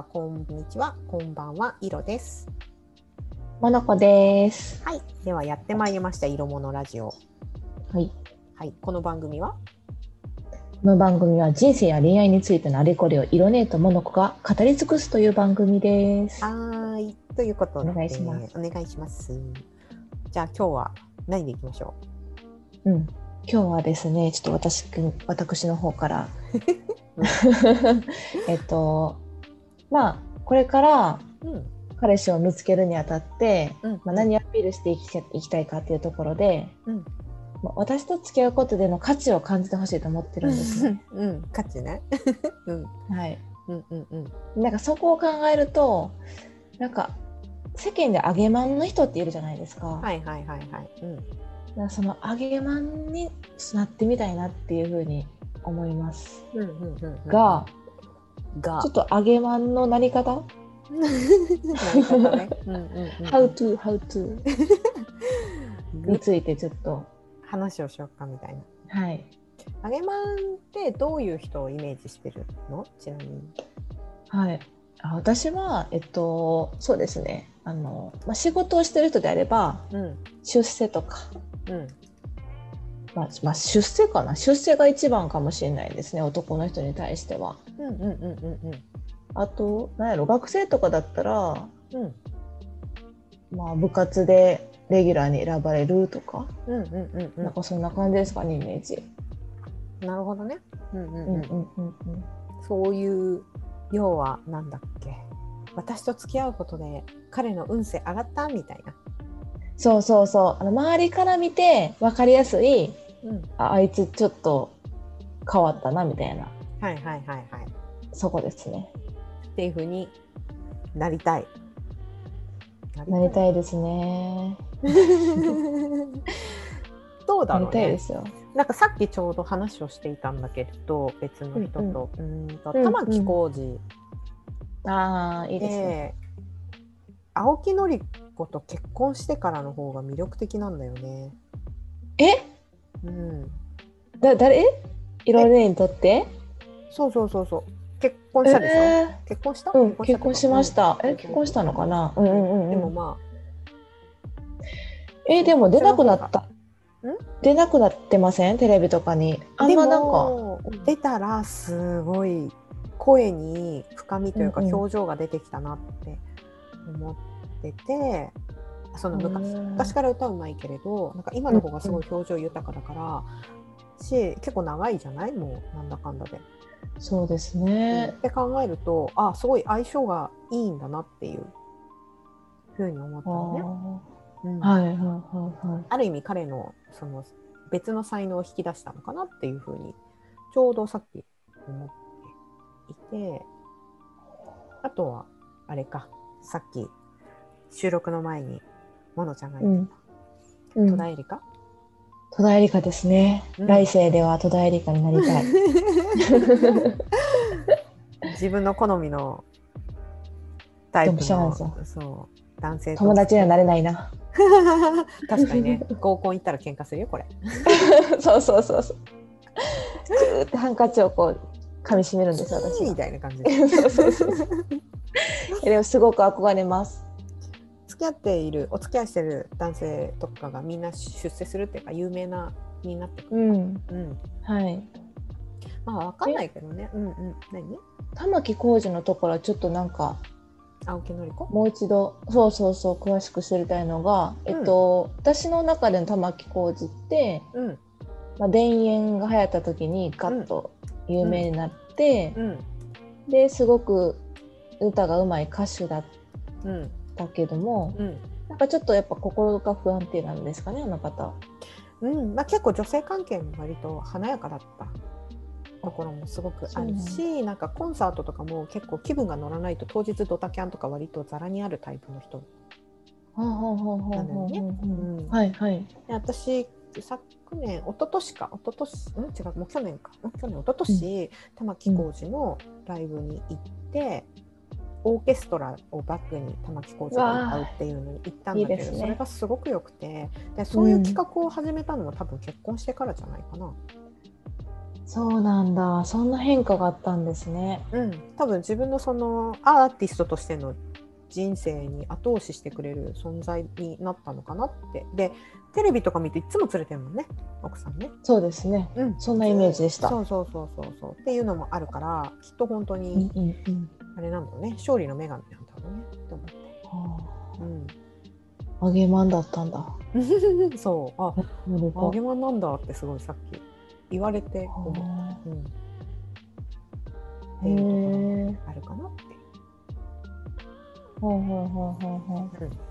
は、こんにちは、こんばんは、いろです。モノコです。はい、ではやってまいりました、色物ラジオ。はい。はい、この番組は？この番組は人生や恋愛についてのあれこれを色姉とモノコが語り尽くすという番組です。はーい、ということで、お願いしますお願いします。じゃあ、今日は何でいきましょう？ん。今日はですね、ちょっと私私の方から えっとまあこれから彼氏を見つけるにあたって、うん、まあ、何をアピールしていきたいかっていうところで、うんまあ私と付き合うことでの価値を感じてほしいと思ってるんですね。うん、価値ね。うん、はい。うん、うん、うん。なんかそこを考えるとなんか世間で揚げまんの人っているじゃないですか,、はい、はい、はい、はい。うん。なんかその揚げまんになってみたいなっていうふうに思いますうん、うん、うんうん。が、がちょっと揚げまんのなり方、ね。うん、うん、うん。How to how to についてちょっと話をしようかみたいな。はい揚げまんってどういう人をイメージしてるの？ちなみに。はいあ私はえっとそうですねあの、まあ、仕事をしてる人であればうん。出世とかうん。まあ、まあ、出世かな？出世が一番かもしれないですね男の人に対しては。うんうんうんうんあと何やろ学生とかだったら、うん。うんまあ、部活でレギュラーに選ばれるとか、うんうんうんうんなんかそんな感じですかねイメージ。なるほどね。うんうんうん。うんうんうんうんそういう要はなんだっけ。私と付き合うことで彼の運勢上がったみたいな。そうそうそうあの周りから見て分かりやすいうん。ああいつちょっと変わったなみたいなはいはいはいはい。そこですね。っていうふうになりたい。なりたいですね。どうだろうねなりたいで。すよ。なんかさっきちょうど話をしていたんだけれど別の人と、うーんとうん玉置浩二ああいいですね。で青木のり子と結婚してからの方が魅力的なんだよね。え？うん、だ誰？いろいろにとって？そうそうそうそう結婚したでしょ、え結婚した、ーうん結婚しました。うん。え結婚したのかな？うんうんうん。うん。でもまえでも出なくなった。ん？出なくなってません？テレビとかに。ああんまなんか。出たらすごい声に深みというかうんうん。表情が出てきたなって思ってて、その昔うん昔から歌うまいけれどなんか今の方がすごい表情豊かだから、し結構長いじゃない？もうなんだかんだで。そうですっね、て考えるとあすごい相性がいいんだなっていうふうに思ったのね。うん。はいはいはいはい。ある意味彼のその別の才能を引き出したのかなっていうふうにちょうどさっき思っていてあとはあれかさっき収録の前にモノちゃんが言ってた、うん。戸田恵梨香戸田恵梨香ですね、うん。来世では戸田恵梨香になりたい。自分の好みのタイプのそう男性と。友達にはなれないな。確かにね。合コン行ったら喧嘩するよこれ。そうそうそうそう。グーってハンカチをこう噛みしめるんです私みはたいな感じ。でそうそうそうそう。でもすごく憧れます付き合っているお付き合いしてる男性とかがみんな出世するっていうか有名なになってくる、うん。うん、はい。まあわかんないけどね。うんうん。何？玉置浩二のところはちょっとなんか青木のり子？もう一度そうそうそう詳しく知りたいのが、えっと私の中での玉置浩二って、うん。まあ、田園が流行った時にガッと有名になって、うん。ですごく歌がうまい歌手だっうんたけどもうん。なんかちょっとやっぱ心が不安定なんですかねあの方。うん。まあ、結構女性関係も割と華やかだったところもすごくあるしなんかコンサートとかも結構気分が乗らないと当日ドタキャンとか割とざらにあるタイプの人なんだよね。うん。うんはいはい。で私昨年一昨年か。一昨年うん違うもう去年か。うん去年一昨年、玉置浩二のライブに行って、オーケストラをバックに玉置浩二が歌うっていうのに行ったんだけどね。それがすごく良くてでそういう企画を始めたのも多分結婚してからじゃないかな。そうなんだ。そんな変化があったんですね。うん、多分自分のそのアーティストとしての人生に後押ししてくれる存在になったのかなって。でテレビとか見ていつも連れてるもんね奥さんね、そうですね。うん、そんなイメージでした。そうそうそうそうそう。っていうのもあるからきっと本当うんにうんうんあれなんだろうね。勝利の女神なんだろうね。と思って、はあ。揚げまんだったんだ。う。ん、そうあ揚げまんなんだってすごいさっき言われて思った、はうん、っあていうところへえもあるかなって。ほうほうほうほうほううん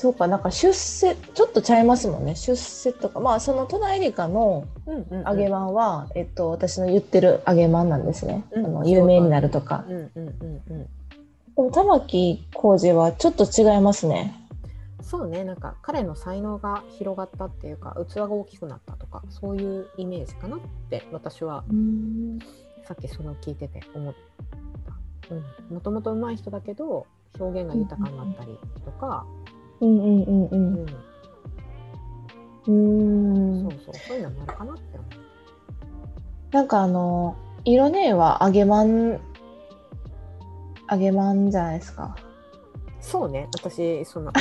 そうかなんか出世ちょっとちゃいますもんね。出世とかまあその戸田恵梨香のうんうんうん。揚げまんは、えっと私の言ってる揚げまんなんですね、うんあの有名になるとか。うんうんうんうん。でも玉置浩二はちょっと違いますね。そうね。なんか彼の才能が広がったっていうか器が大きくなったとかそういうイメージかなって私はさっきそれを聞いてて思った。うん、もともと上手い人だけど表現が豊かになったりとか、うんうんうんううん。ん。うん。そうそうそういうのもあるかなって思う。なんかあの色ねは揚げまん揚げまんじゃないですか。そうね。私その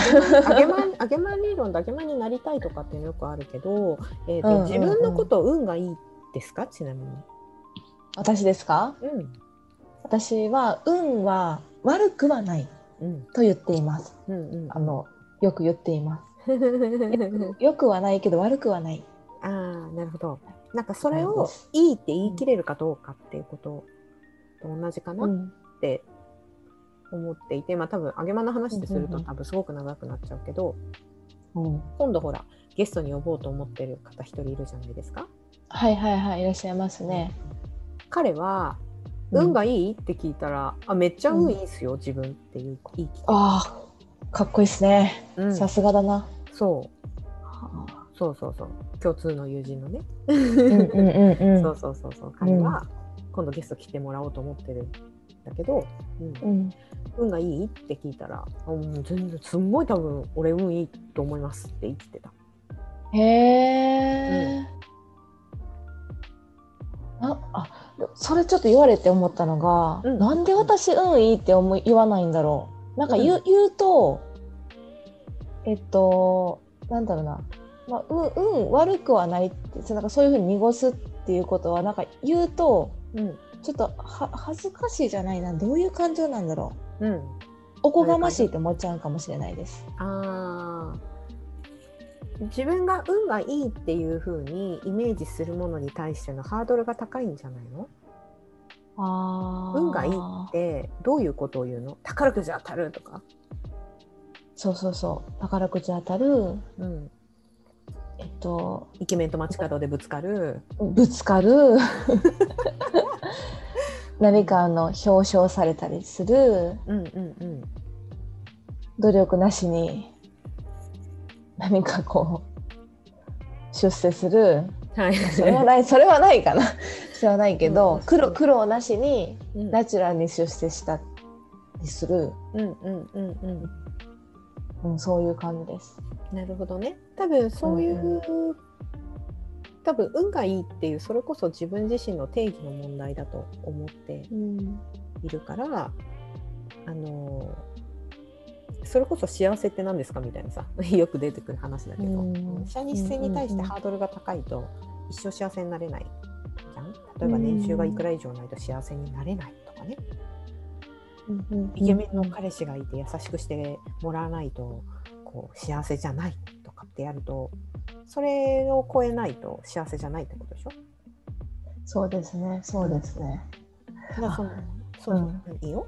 揚げまん 揚げまん理論で揚げまんになりたいとかっていうのよくあるけど、えーとうんうんうん。自分のこと運がいいですか？ちなみに。私ですか？うん。私は運は悪くはないうん。と言っています。うんうん。あのよく言っています。よくはないけど悪くはない。ああなるほど。なんかそれをい。いって言い切れるかどうかっていうことと同じかなっうん。て思っていて、まあ多分揚げまんの話ですると多分すごく長くなっちゃうけど、うん。今度ほらゲストに呼ぼうと思ってる方一人いるじゃないですか。はいはいはいいらっしゃいますね、彼はうん。運がいいって聞いたら、あめっちゃ運いいっすよ、自分っていう言い切ああかっこいいですね。うん。さすがだな、そう。そうそうそう。共通の友人のね、うんうんうんうん。そうそうそうそう。彼は今度ゲスト来てもらおうと思ってるんだけど、うん。うん。運がいいって聞いたらあもう全然すんごい多分俺運いいと思いますって言ってた。へえ、ああそれちょっと言われて思ったのが、うん。なんで私運いいって思い言わないんだろうなんか言う,、うん。言うとえっとなんだろうな、まあ、運運悪くはないってなんかそういうふうに濁すっていうことはなんか言うとうん。ちょっとは恥ずかしいじゃないな。どういう感情なんだろう。うん、おこがましいって思っちゃうかもしれないです。あー。自分が運がいいっていう風にイメージするものに対してのハードルが高いんじゃないの？あ運がいいってどういうことを言うの？宝くじ当たるとか、そうそうそう。宝くじ当たる。うん、えっと。イケメンと街角でぶつかる、ぶつかる。何かあの表彰されたりする。うんうんうん、努力なしに。何かこう出世する。はい、それはないそれはないかなそれはないけど、うん苦労苦労なしにうん。ナチュラルに出世したりする、うんうんうんうん。うん、そういう感じです。なるほどね。多分そういう、多分運がいいっていうそれこそ自分自身の定義の問題だと思ってうん。いるからあのそれこそ幸せって何ですかみたいなさ よく出てくる話だけど、うん。社に性に対してハードルが高いと一生幸せになれない例えば年収がいくら以上ないと幸せになれないとかね、イケメンの彼氏がいて優しくしてもらわないとこう幸せじゃないとかってやるとそれを超えないと幸せじゃないってことでしょ？そうですね。そうですね。そのそううん。いいよ。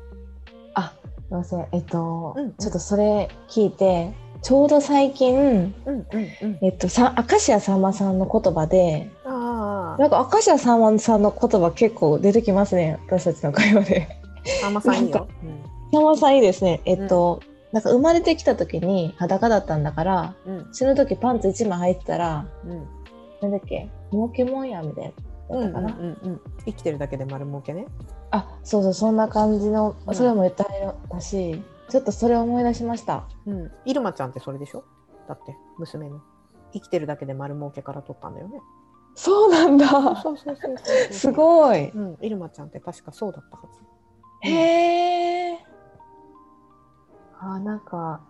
あすいません。えっと、うんうん。ちょっとそれ聞いてちょうど最近うんうんうん。えっと、さ明石家さんまさんの言葉であなんか明石家さんまさんの言葉結構出てきますね私たちの会話で。あ、あんまさんいいよ。さんまさんいいですねえっと、なんか生まれてきた時に裸だったんだからうんうん死ぬ時パンツ1枚履いてたらうんなんだっけ儲けもんやみたいなうんうんだったかな、うんうん。生きてるだけで丸儲けね。あそうそうそんな感じのうんそれも言ったたし、ちょっとそれを思い出しましたうん。入間ちゃんってそれでしょ？だって娘の。生きてるだけで丸儲けから取ったんだよね。そうなんだ。そうそうそうそうそうすごい。うん、イルマちゃんって確かそうだったはず。へえ。あ、なんか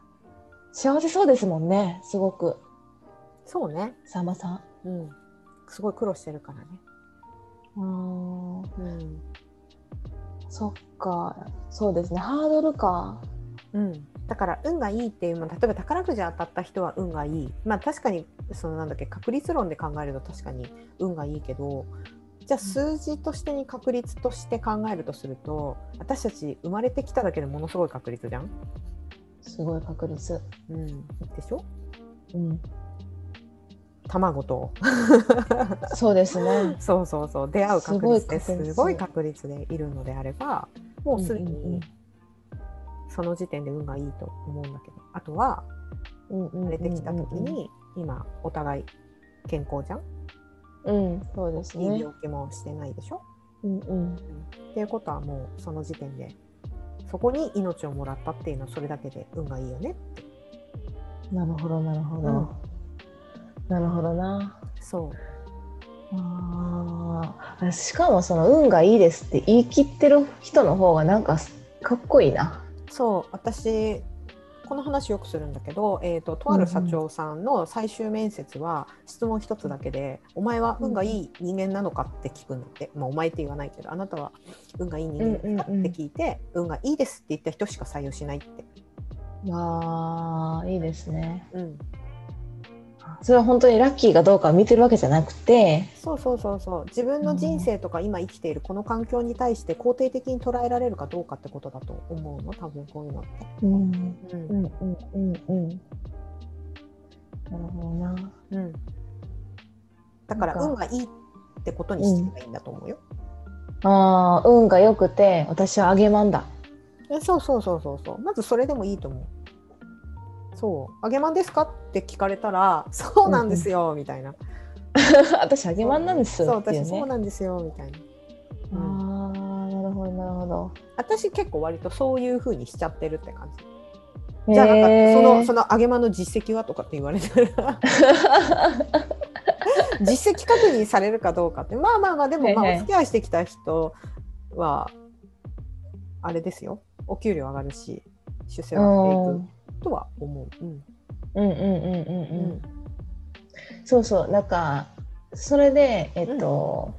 幸せそうですもんね。すごく。そうね。さんまさん。うん。すごい苦労してるからね。うん。うん。そっか。そうですね。ハードルか。うん、だから運がいいっていうのは例えば宝くじ当たった人は運がいい。まあ確かにそのなんだっけ確率論で考えると確かに運がいいけどじゃあ数字としてに確率として考えるとすると私たち生まれてきただけでものすごい確率じゃん？すごい確率。うん、でしょ？うん。卵と。そうですね。そうそうそう。出会う確率です。すごい確率。でいるのであればもうすでうんうんうん。にその時点で運がいいと思うんだけどあとは生まれてきた時に今お互い健康じゃん？うん、そうですいいね。病気もしてないでしょ、うんうん。っていうことはもうその時点でそこに命をもらったっていうのはそれだけで運がいいよねってなるほど、なるほど。うんなるほどな。そうあーしかもその運がいいですって言い切ってる人の方がなんかかっこいいな。そう私この話よくするんだけど、えー、ととある社長さんの最終面接は質問一つだけで「お前は運がいい人間なのか?」って聞くんだって、まあ、お前って言わないけどあなたは運がいい人間ですかうんうんうんって聞いて「運がいいです」って言った人しか採用しないって。あーいいですね。うんそれは本当にラッキーかどうかを見てるわけじゃなくて、そうそうそうそう自分の人生とか今生きているこの環境に対して肯定的に捉えられるかどうかってことだと思うの多分こういうのって。うん、うんうんうんうんうん。なるほどな。うん、だから運がいいってことにしてればいいんだと思うよ。ああ運が良くて私はあげまんだ。えそうそうそうそうそうまずそれでもいいと思う。そう「あげまんですか?」って聞かれたら「そうなんですよ」みたいな。私あげまんなんですそう。私そうなんですよみたいな。うんああなるほどなるほど。私結構割とそういう風にしちゃってるって感じ。じゃあなんかそのそのあげまの実績はとかって言われたら 実績確認されるかどうかってまあまあまあでもまあお付き合いしてきた人はあれですよお給料上がるし出世はしていくとは思う。うん。うんうんうんうんううん。ん。そうそうなんかそれでえっと、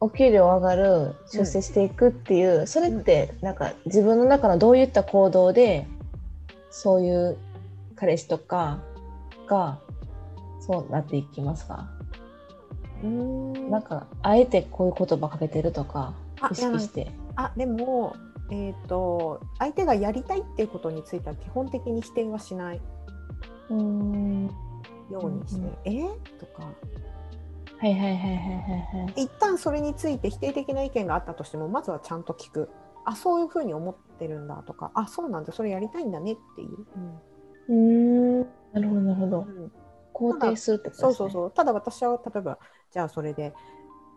お給料上がる出世していくっていう、それってなんか自分の中のどういった行動でそういう彼氏とかがそうなっていきますか、うん。なんかあえてこういう言葉かけてるとか意識して。あでも、えー、と相手がやりたいっていうことについては基本的に否定はしないうんようにして「うん。うんえとか。はいはいはいはいはいはい。一旦それについて否定的な意見があったとしてもまずはちゃんと聞く。あそういうふうに思ってるんだとか。あそうなんだ。それやりたいんだねっていう、うーん。なるほどなるほど。うん。肯定するってことそうですね。そうそう。ただ私は例えばじゃあそれで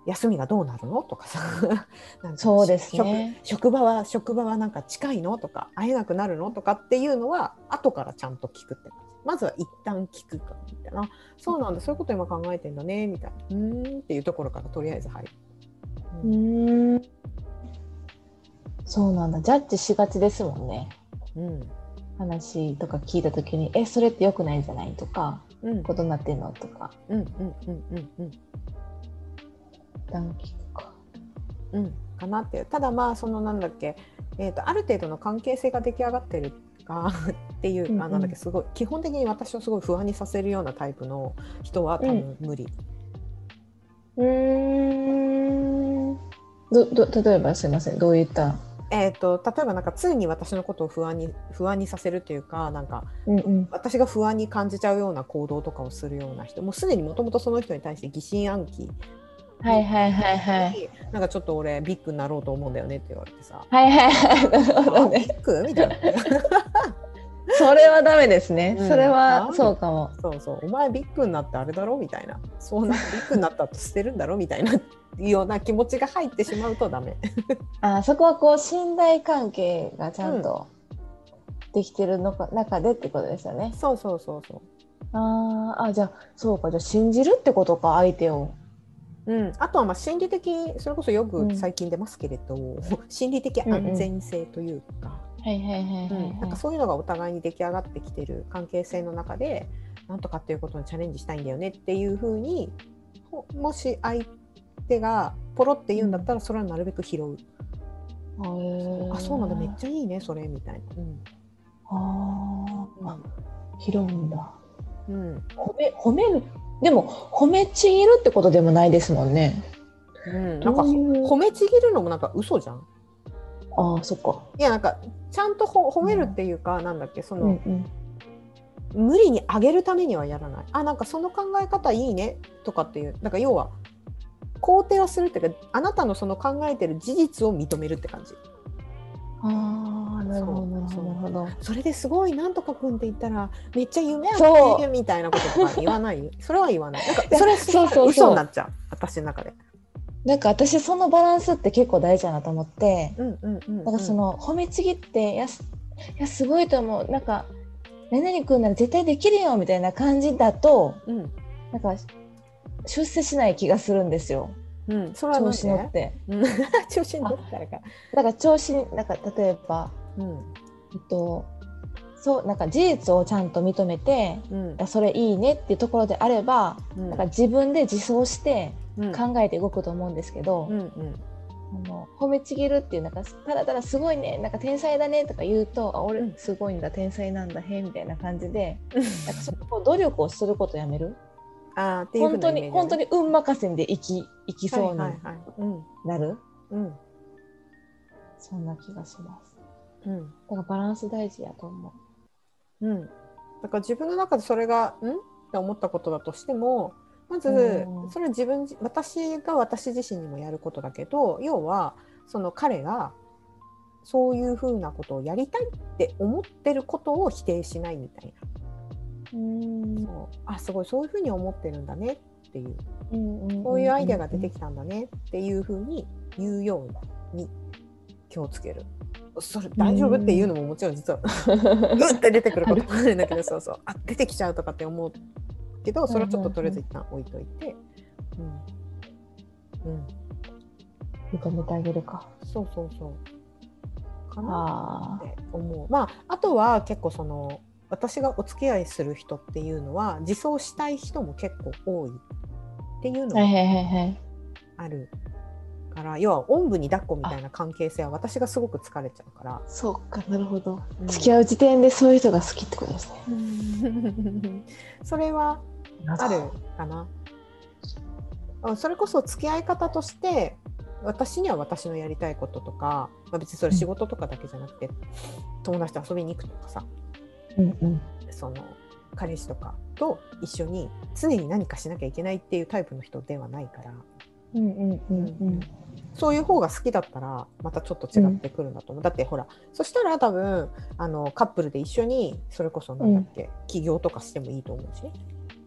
休みがどうなるの？とかさ。なんかそうですね。職職場は職場はなんか近いの？とか会えなくなるの？とかっていうのは後からちゃんと聞くって感じ。まずは一旦聞くかみたいな。そうなんだ。そういうこと今考えてんだね。みたいな。うーんっていうところからとりあえず入る。うーん。そうなんだ。ジャッジしがちですもんね。うん。話とか聞いた時に「えそれって良くないんじゃない?」とかうん「ことになってんの?」とか。うんうんうんうんうん。一旦聞くか。うんかなっていう。ただまあそのなんだっけ、えー、とある程度の関係性が出来上がってるか っていうか、うんうん。なんだっけすごい基本的に私をすごい不安にさせるようなタイプの人は多分無理、うーん。どど例えばすいません。どういった？えー、と例えばなんか常に私のことを不安に不安にさせるっていうかなんかうんうん。私が不安に感じちゃうような行動とかをするような人。もうすでにもともとその人に対して疑心暗鬼はいはいはいはい。なんかちょっと俺ビッグになろうと思うんだよねって言われてさ。はいはいはい。なるほどあビねッグ？みたいな。それはダメですね、うん。それはあそうかも。そうそう。お前ビッグになってあれだろ？みたいな。そうなビッグになったと捨てるんだろ？みたいな。ような気持ちが入ってしまうとダメ。あそこはこう信頼関係がちゃんとできてるのか、中でってことですよね。そうそうそうそう。あーあじゃあそうか。じゃあ信じるってことか相手を。うん、あとはまあ心理的それこそようん。く最近出ますけれど、心理的安全性というか、はいはいはいうん。なんかそういうのがお互いに出来上がってきてる関係性の中でなんとかっていうことにチャレンジしたいんだよねっていうふうにほもし相手がポロって言うんだったらそれはなるべく拾う、あそうなんだめっちゃいいねそれみたいな。あー。あ拾うんだ。うんうん。褒め褒めるでも褒めちぎるってことでもないですもんね。うん、なんか褒めちぎるのもなんか嘘じゃん。ああそっか。いやなんかちゃんとほ褒めるっていうか、なんだっけその、うんうん。無理に上げるためにはやらない。あなんかその考え方いいねとかっていう。なんか要は肯定はするっていうかあなたのその考えてる事実を認めるって感じああなるほどなるほど。それですごいなんとかくんって言ったらめっちゃ夢あってるみたいなこととか言わないよ。それは言わない。なんかやそれそうそう嘘になっちゃう。私の中で。なんか私そのバランスって結構大事だなと思って。うんうんうん、うん、なんかその褒めちぎっていやすいやすごいと思う。なんか何々君なら絶対できるよみたいな感じだとうん。なんか出世しない気がするんですようんそ調子乗っで？て。うん。調子に乗ったらか。なんか調子になんか例えば、うん。えっと、そうなんか事実をちゃんと認めてうん。それいいねっていうところであれば、うん。なんか自分で自走してうん。考えて動くと思うんですけど、うんうん。あの褒めちぎるっていうなんかただただすごいねなんか天才だねとか言うとあ俺うん。すごいんだ天才なんだへみたいな感じでなんかそこ努力をすることやめるあーっていう本当に本当に運任せで生き生きそうになる、うん。そんな気がします。うん。だからバランス大事やと思う。ん、だから自分の中でそれがん？って思ったことだとしてもまずうん。それは自分私が私自身にもやることだけど要はその彼がそういうふうなことをやりたいって思ってることを否定しないみたいなううん。そう。あすごい。そういうふうに思ってるんだねっていう。うんこういうアイデアが出てきたんだね。っていうふうに言うように気をつける。それ大丈夫っていうのももちろん実はうん。って出てくることもあるんだけどそうそう。あ出てきちゃうとかって思うけどそれはちょっととりあえず一旦置いといて、うん。うん、認めてあげるか。そうそうそう。かなあって思う。まああとは結構その私がお付き合いする人っていうのは自走したい人も結構多い。っていうのもあるから、要はおんぶに抱っこみたいな関係性は私がすごく疲れちゃうから。そうかなるほど、うん。付き合う時点でそういう人が好きってことですね。それはあるかな。あそれこそ付き合い方として私には私のやりたいこととか、まあ、別にそれ仕事とかだけじゃなくて、友達と遊びに行くとかさうんうん。その彼氏とかと一緒に常に何かしなきゃいけないっていうタイプの人ではないから。うんうんうんうん。そういう方が好きだったらまたちょっと違ってくるんだと思う、だってほらそしたら多分あのカップルで一緒にそれこそなんだっけ、起業とかしてもいいと思うしね。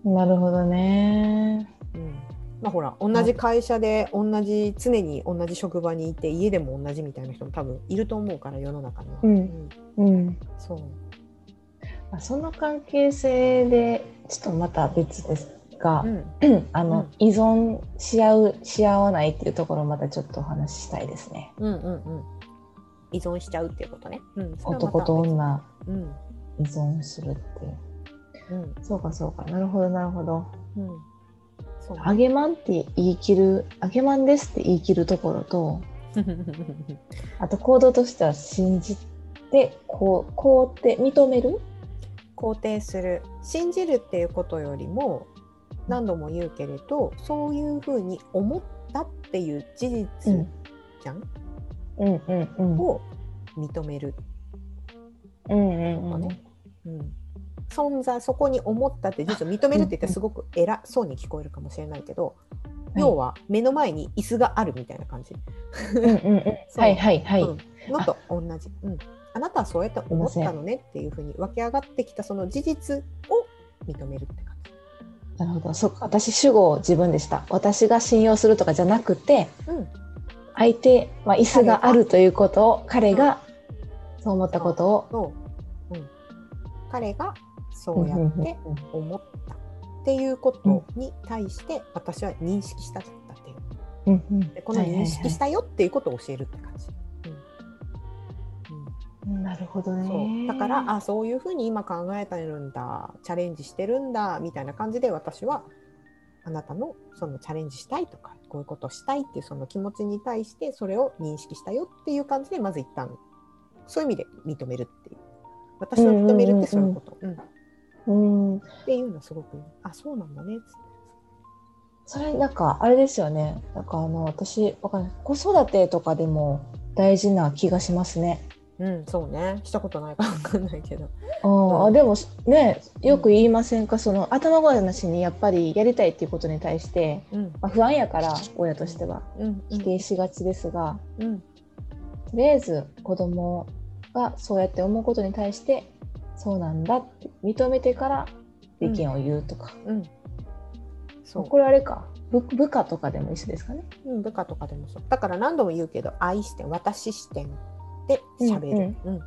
なるほどね。うん。まあ、ほら同じ会社で同じ常に同じ職場にいて家でも同じみたいな人も多分いると思うから世の中には。うん。うん。そう。まあその関係性でちょっとまた別ですがう、ん あの、うん依存し合うし合わないっていうところをまたちょっとお話ししたいですね。うんうんうん依存しちゃうっていうことね。うん、男と女うん依存するって。うんそうかそうか。なるほどなるほど。うんそうあげまんって言い切る、あげまんですって言い切るところと、あと行動としては信じて、こう、こうって認める肯定する信じるっていうことよりも何度も言うけれどそういうふうに思ったっていう事実うんじゃん、うん。うん。うん。を認める。うん。うん。うん。うん、存在そこに思ったって実は認めるって言ったらすごく偉そうに聞こえるかもしれないけど、い。要は目の前に椅子があるみたいな感じ、うん。うん。はい。はい。はい。うん。のと同じ、うん、あなたはそうやって思ったのねっていうふうに湧き上がってきたその事実を認めるって感じ。なるほど。そっか。私主語を自分でした。私が信用するとかじゃなくて、うん相手、まあ、椅子があるということを彼がそう思ったことを、そううん、彼がそうやって思ったっていうことに対して私は認識したかったっていう。うんうんでこの認識したよっていうことを教えるって感じ。うん。うんなるほどね。だからあそういうふうに今考えてるんだ。チャレンジしてるんだ。みたいな感じで私はあなたのそのチャレンジしたいとかこういうことをしたいっていうその気持ちに対してそれを認識したよっていう感じでまず一旦そういう意味で認めるっていう。私を認めるってそういうこと、うん。うん、っていうのはすごくいい。あそうなんだね。それなんかあれですよね。なんかあの私わかんない。子育てとかでも大事な気がしますね。うんそうね。したことないか分かんないけど。あーあでもねよく言いませんか、その頭ごなしにやっぱりやりたいっていうことに対して、うん。まあ、不安やから親としては。うん否定しがちですが、うん。とりあえず子供がそうやって思うことに対してそうなんだって認めてから意見を言うとか、うん。そう。これあれか。部部下とかでも一緒ですかね。うん、部下とかでもそう。だから何度も言うけど愛視点私視点で喋る、うん。だか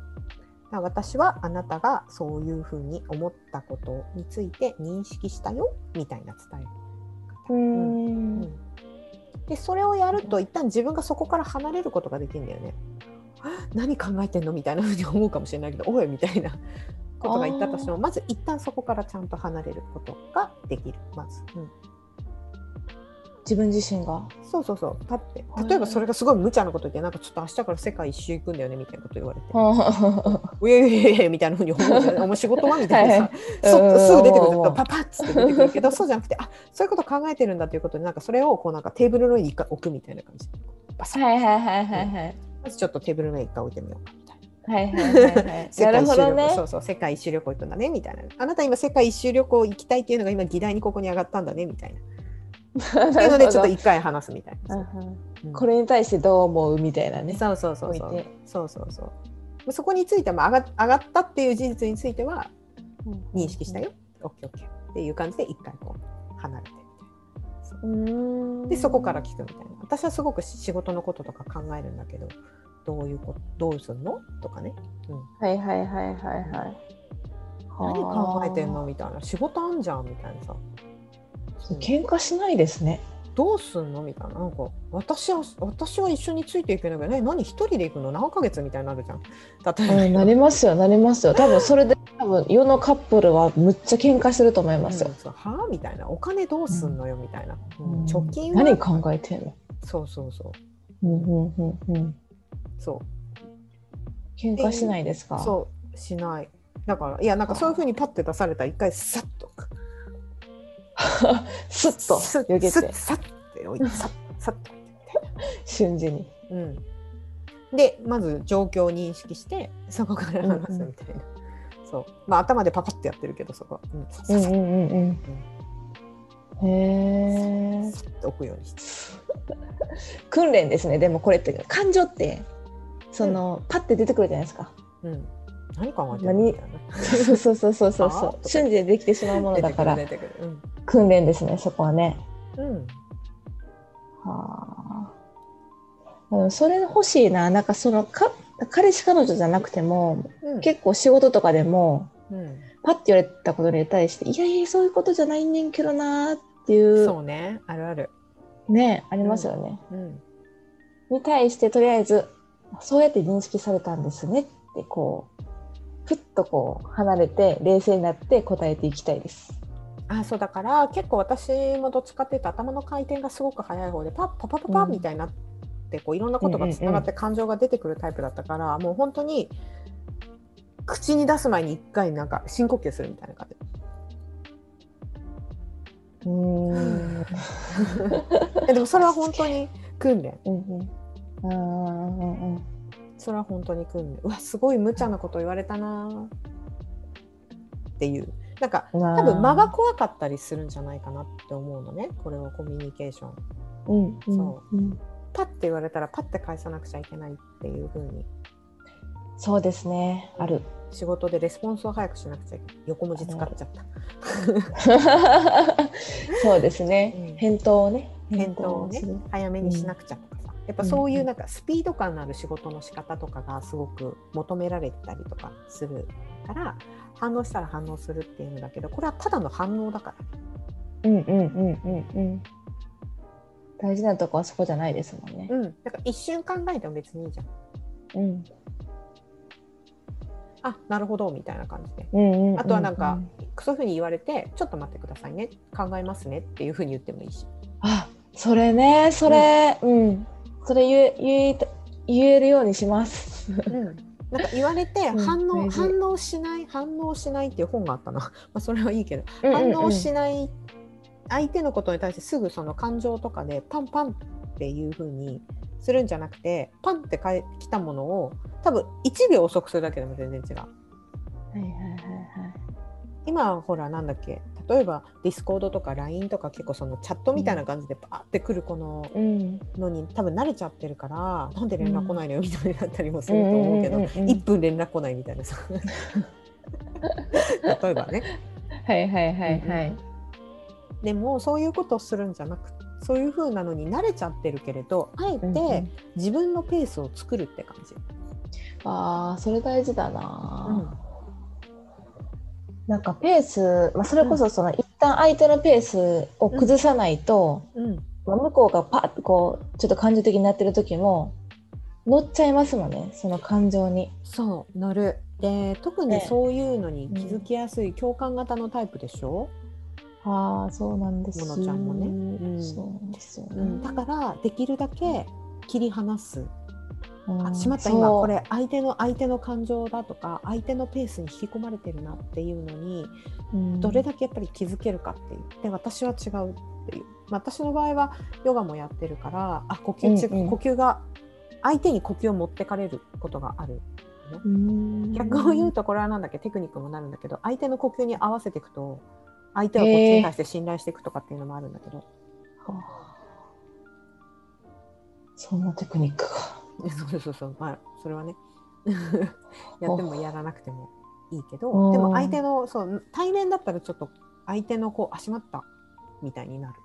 ら私はあなたがそういうふうに思ったことについて認識したよみたいな伝え方、ううん。ん。でそれをやると一旦自分がそこから離れることができるんだよね。何考えてんの？みたいなふうに思うかもしれないけどおいみたいなことが言ったとしてもまず一旦そこからちゃんと離れることができる。まず、うん、自分自身が？そうそうそう。パッて。例えばそれがすごい無茶なこと言ってなんかちょっと明日から世界一周行くんだよねみたいなこと言われて「うえうえうえ」みたいなふうに思う。じゃんお前仕事はみたいなさ。はい。そすぐ出てくる。パパッつって出てくるけどそうじゃなくてあそういうこと考えてるんだということでなんかそれをこうなんかテーブルの上に置くみたいな感じ。バサッはいはいはいはい。はい。まずちょっとテーブルの上に一回置いてみよう。かみたいな。はいはいはいはい。世なるほどね。そうそう世界一周旅行行くんだねみたいな。あなた今世界一周旅行行きたいっていうのが今議題にここに上がったんだねみたいなっていうのでちょっと一回話すみたいな、うんうん。うん。これに対してどう思うみたいなね。そうそうそうそう。そうそうそうそこについても上が上がったっていう事実については認識したよ、オッケーオッケー。っていう感じで一回こう離れてううん。でそこから聞くみたいな。私はすごく仕事のこととか考えるんだけどどういうことどうすんの？とかね、うん、はいはいはいはいはい。何考えてんの？はみたいな。仕事あんじゃんみたいなさ、あ喧嘩しないですね。どうすんのみたいな。なんか私は私は一緒についていけないけど、ね、何一人で行くの？何ヶ月みたいになるじゃん。例えば、うん、なりますよなりますよ。多分それで多分世のカップルはむっちゃ喧嘩すると思いますよ。うん。はあみたいな。お金どうすんのよ？みたいな、うん。うん。貯金は？何考えてんの？そうそうそう。うんうんうんうん。そう。喧嘩しないですか？そう。しない。だからいやなんかそういうふうにパッて出されたら一回さっと スッとよけて。さって置いて さっさっと瞬時に。うん、でまず状況を認識してそこから話すみたいな、そう。まあ頭でパパってやってるけどそこは、うん、うんうんうんうん。へえ。さっと置くようにして。訓練ですね。でもこれって感情ってその、パッて出てくるじゃないですか。うん、何考えてるのそう そうそうそうそうそう。瞬時でできてしまうものだから出てくる出てくる訓練ですね。そこはね。うん、うん、はあ。うんそれ欲しいな。なんかそのか彼氏彼女じゃなくてもうん結構仕事とかでもうん、パッて言われたことに対していやいやそういうことじゃないねんけどなーっていうそうねあるある、ねありますよね。うん、に対してとりあえずそうやって認識されたんですねってこうふっとこう離れて冷静になって答えていきたいです。あそうだから結構私もどっちかっていうと頭の回転がすごく速い方でパッパパパパうんみたいになって、こういろんなことがつながって感情が出てくるタイプだったから、もう本当に口に出す前に一回なんか深呼吸するみたいな感じうーん。えでもそれは本当に訓練うんうん。うんうんそれは本当に訓練うわすごい無茶なこと言われたなーっていうなんかうん。多分間が怖かったりするんじゃないかなって思うのねこれはコミュニケーションうんうんそうん。パッて言われたらパッて返さなくちゃいけないっていう風にそうですね。ある。仕事でレスポンスを早くしなくちゃいけない横文字使っちゃった そうですね。うん返答をね。返答をね早めにしなくちゃとかさ、やっぱそういうなんかスピード感のある仕事の仕方とかがすごく求められてたりとかするから反応したら反応するっていうのだけどこれはただの反応だからうんうんうんうんうん。大事なとこはそこじゃないですもんね。うん、だから一瞬考えても別にいいじゃん。うん。あなるほどみたいな感じで。うんうんうんあとはなんか、そういうふうに言われて、ちょっと待ってくださいね、考えますねっていうふうに言ってもいいし。あそれねそれうん、それ言え言えた言えるようにします。うん、なんか言われてうん反応、大事反応しない反応しないっていう本があったの。まあそれはいいけど、うんうんうん反応しない相手のことに対してすぐその感情とかでパンパンっていうふうにするんじゃなくて、パンって返来たものを多分1秒遅くするだけでも全然違う。はいはいはいはい。今ほらなんだっけ？例えばディスコードとか LINE とか結構そのチャットみたいな感じでパーってくるこのうん。のに多分慣れちゃってるからなんで連絡来ないのよみたいになったりもすると思うけど、うんうんうんうん。1分連絡来ないみたいなさ。例えばね。はいはいはいはい。でもそういうことをするんじゃなくそういう風なのに慣れちゃってるけれどあえうんうん。て自分のペースを作るって感じ、ああそれ大事だな、なんかペース、まあ、それこそその一旦相手のペースを崩さないと、うん、まあ、向こうがパッとこうちょっと感情的になってる時も乗っちゃいますもんねその感情に。そう乗る。で特にね。そういうのに気づきやすい共感型のタイプでしょ、ああそうなんです。ものちゃんもね。うん。そうなんですよね。うん、だからできるだけ切り離す、うんあしまった今。これ相手の相手の感情だとか相手のペースに引き込まれてるなっていうのにうん。どれだけやっぱり気づけるかっていうで私は違うっていう、まあ、私の場合はヨガもやってるからあ呼吸違う、うんうん。呼吸が相手に呼吸を持ってかれることがあるうん。逆を言うとこれはなんだっけ？テクニックもなるんだけど相手の呼吸に合わせていくと相手はこっちに対して信頼していくとかっていうのもあるんだけど、はあ。そんなテクニックが。そうそうそうまあそれはね。やってもやらなくてもいいけどうんでも相手のそう対面だったらちょっと相手のこうあしまったみたいになる。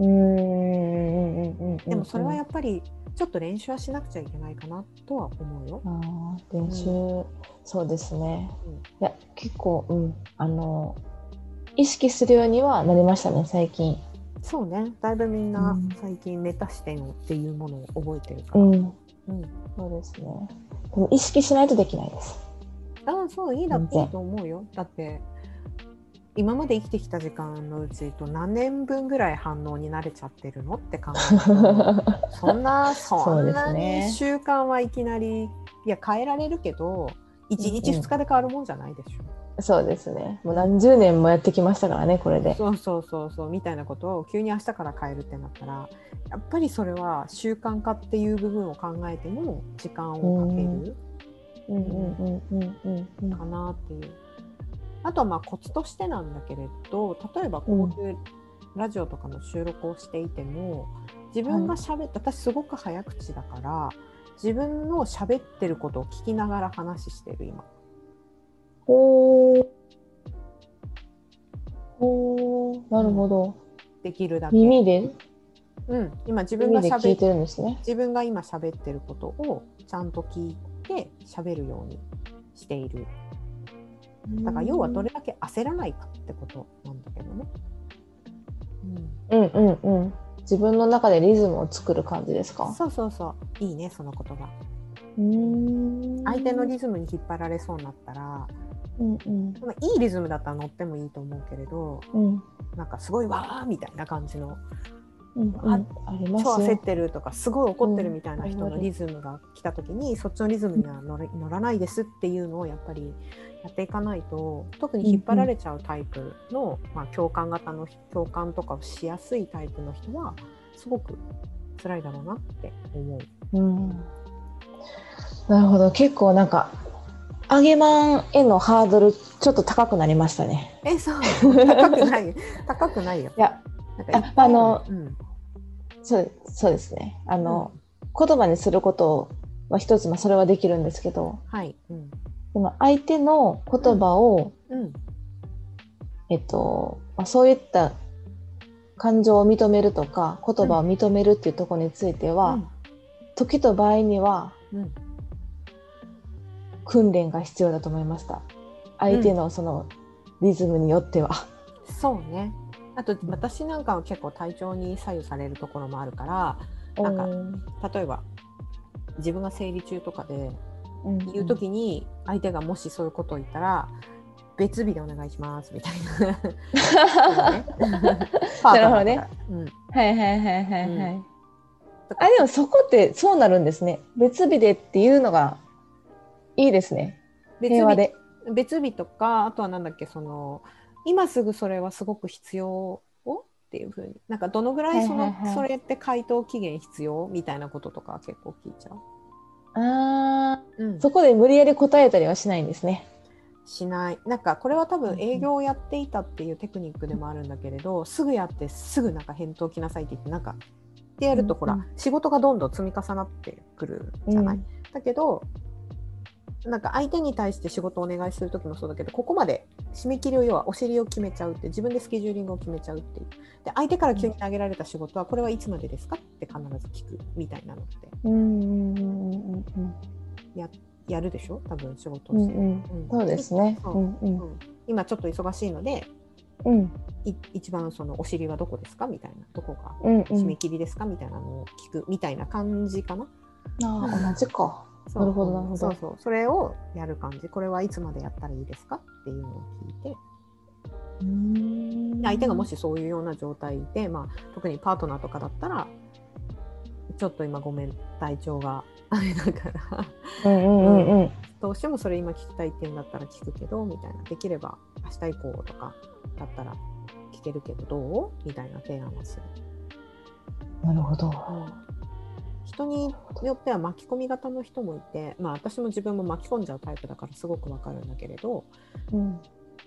うん。うんうんうんうんでもそれはやっぱりちょっと練習はしなくちゃいけないかなとは思うよ。あー練習、そうですね。うん。いや結構うん。あの意識するようにはなりましたね最近。そうねだいぶみんなうん最近メタ視点っていうものを覚えてるから。うんうんそうですね。でも意識しないとできないです。ああそういいだ全然いいと思うよ。だって今まで生きてきた時間のうちと何年分ぐらい反応に慣れちゃってるのって考えると そんなそんなねに習慣はいきなりいや変えられるけど1日うんうん2日で変わるもんじゃないでしょ。そうですね。もう何十年もやってきましたからねこれで。そうそうそうそうみたいなことを急に明日から変えるってなったらやっぱりそれは習慣化っていう部分を考えても時間をかけるうんうんうんうんうんうんかなっていう。あとはまあコツとしてなんだけれど例えばこういうラジオとかの収録をしていても自分が喋って、私すごく早口だから自分の喋ってることを聞きながら話してる今。ほーほーなるほど。できるだけ。耳で？うん、今自分が喋っ耳で聞いてるんですね。自分が今喋ってることをちゃんと聞いて喋るようにしている。だから要はどれだけ焦らないかってことなんだけどね。うんうんうん。自分の中でリズムを作る感じですうん、か？そうそうそういいねその言葉。うーん相手のリズムに引っ張られそうになったら、うんうんまあ、いいリズムだったら乗ってもいいと思うけれどうんなんかすごいわーみたいな感じのうんうんああります超焦っよ。てるとかすごい怒ってるみたいな人うんのリズムが来た時にそっちのリズムには乗れ乗らないですっていうのをやっぱりやっていかないと特に引っ張られちゃうタイプの、まあ、共感型の共感とかをしやすいタイプの人はすごく辛いだろうなって思う。うん。なるほど結構なんか揚げまんへのハードルちょっと高くなりましたね。えそう。高くない。高くないよ。いやああのうん。そうそうですね。あの、言葉にすることは一つまあそれはできるんですけど、はい、うん。その相手の言葉を、うん。えっと、まあ、そういった感情を認めるとか言葉を認めるっていうところについては、時と場合にはうんうん訓練が必要だと思いました。相手のそのリズムによっては。そうねあと私なんかは結構体調に左右されるところもあるからなんかうん例えば自分が生理中とかでうん言う時に相手がもしそういうことを言ったら別日でお願いしますみたいな。なるほどねはいはいはいはいはい。あでもそこってそうなるんですね。別日でっていうのがいいですね。別日平和で。別日とかあとはなんだっけその今すぐそれはすごく必要をっていうふうになんかどのぐらいその、はいはいはいそれって回答期限必要みたいなこととかは結構聞いちゃう？ああ、うんそこで無理やり答えたりはしないんですね。しないなんかこれは多分うんうん営業をやっていたっていうテクニックでもあるんだけれど、すぐやってすぐなんか返答来なさいって言ってなんかってやるとほら、うんうん仕事がどんどん積み重なってくるじゃない、うんだけどなんか相手に対して仕事をお願いする時もそうだけどここまで締め切りを要はお尻を決めちゃうって自分でスケジューリングを決めちゃうっていう。で相手から急に投げられた仕事はこれはいつまでですかって必ず聞くみたいなのって。うんややるでしょ？多分仕事をして、そうですね。そう。うんうん。うん。今ちょっと忙しいのでうん。い一番そのお尻はどこですか？みたいなどこがうんう締めん。切りですか？みたいなのを聞くみたいな感じかな。ああ同じか。なるほどなるほど。そうそう。それをやる感じ。これはいつまでやったらいいですかっていうのを聞いて。うん。で相手がもしそういうような状態で、まあ、特にパートナーとかだったらちょっと今ごめん体調が あれだから。うんうんうんうん。どうしてもそれ今聞きたいって言うんだったら聞くけどみたいな。できれば明日以降とかだったら聞けるけどどう？みたいな提案をする。なるほど。人によっては巻き込み型の人もいて、まあ、私も自分も巻き込んじゃうタイプだからすごくわかるんだけれどうん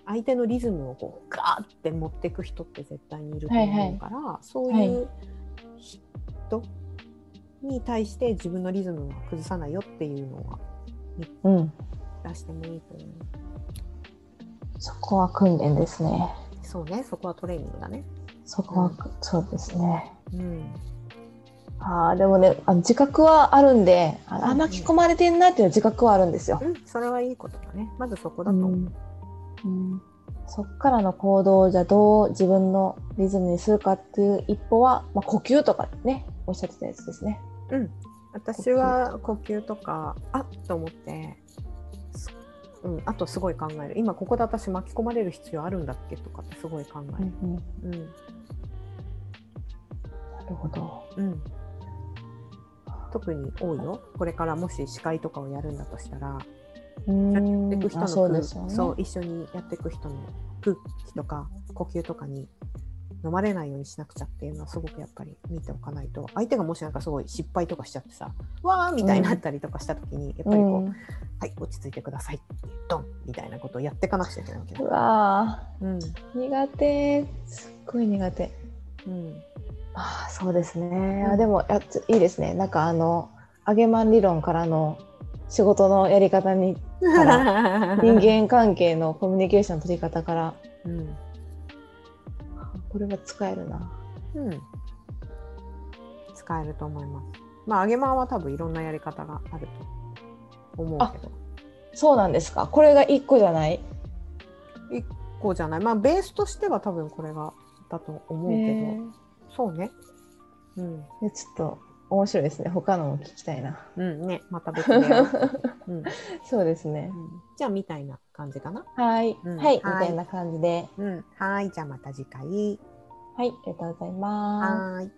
相手のリズムをこうガーって持っていく人って絶対にいると思うから、そういう人に対して自分のリズムは崩さないよっていうのはうん。出してもいいと思う。そこは訓練ですね。そうねそこはトレーニングだね。そこは、そうですね。うんああでもねあの自覚はあるんであ巻き込まれてんなっていう自覚はあるんですよ。うん、それはいいことだね。まずそこだと思う。うんうんそっからの行動をじゃあどう自分のリズムにするかっていう一歩は、まあ、呼吸とかねおっしゃってたやつですね。うん、私は呼吸とかあっと思って、すうん、あとすごい考える今ここで私巻き込まれる必要あるんだっけとかってすごい考える。うんなるほど。うん特に多いよ。これからもし司会とかをやるんだとしたら。うやってんいく人のあそう一緒にやっていく人の空気とか呼吸とかに飲まれないようにしなくちゃっていうのはすごくやっぱり見ておかないと。相手がもしなんかすごい失敗とかしちゃってさわーみたいになったりとかした時にやっぱりこう、うん。はい落ち着いてください。ってドンみたいなことをやっていかなくちゃいけないわけだう。わうん。ー苦手。すっごい苦手。うんああそうですね。うんあでもやついいですね。なんかあの揚げマン理論からの仕事のやり方にから 人間関係のコミュニケーションの取り方からうんこれは使えるな。うん、使えると思います。まあ、揚げまんは多分いろんなやり方があると思うけど、そうなんですか。これが一個じゃない？こうじゃない。まあ、ベースとしては多分これがだと思うけど、そうね。うん、でちょっと面白いですね。他のも聞きたいな。うん、ね、また別でやろう、うんうんそうですね。じゃあ、みたいな感じかな。はい、うんはい、みはいたいな感じで。うん、はい、じゃあまた次回。はい、ありがとうございます。はーい。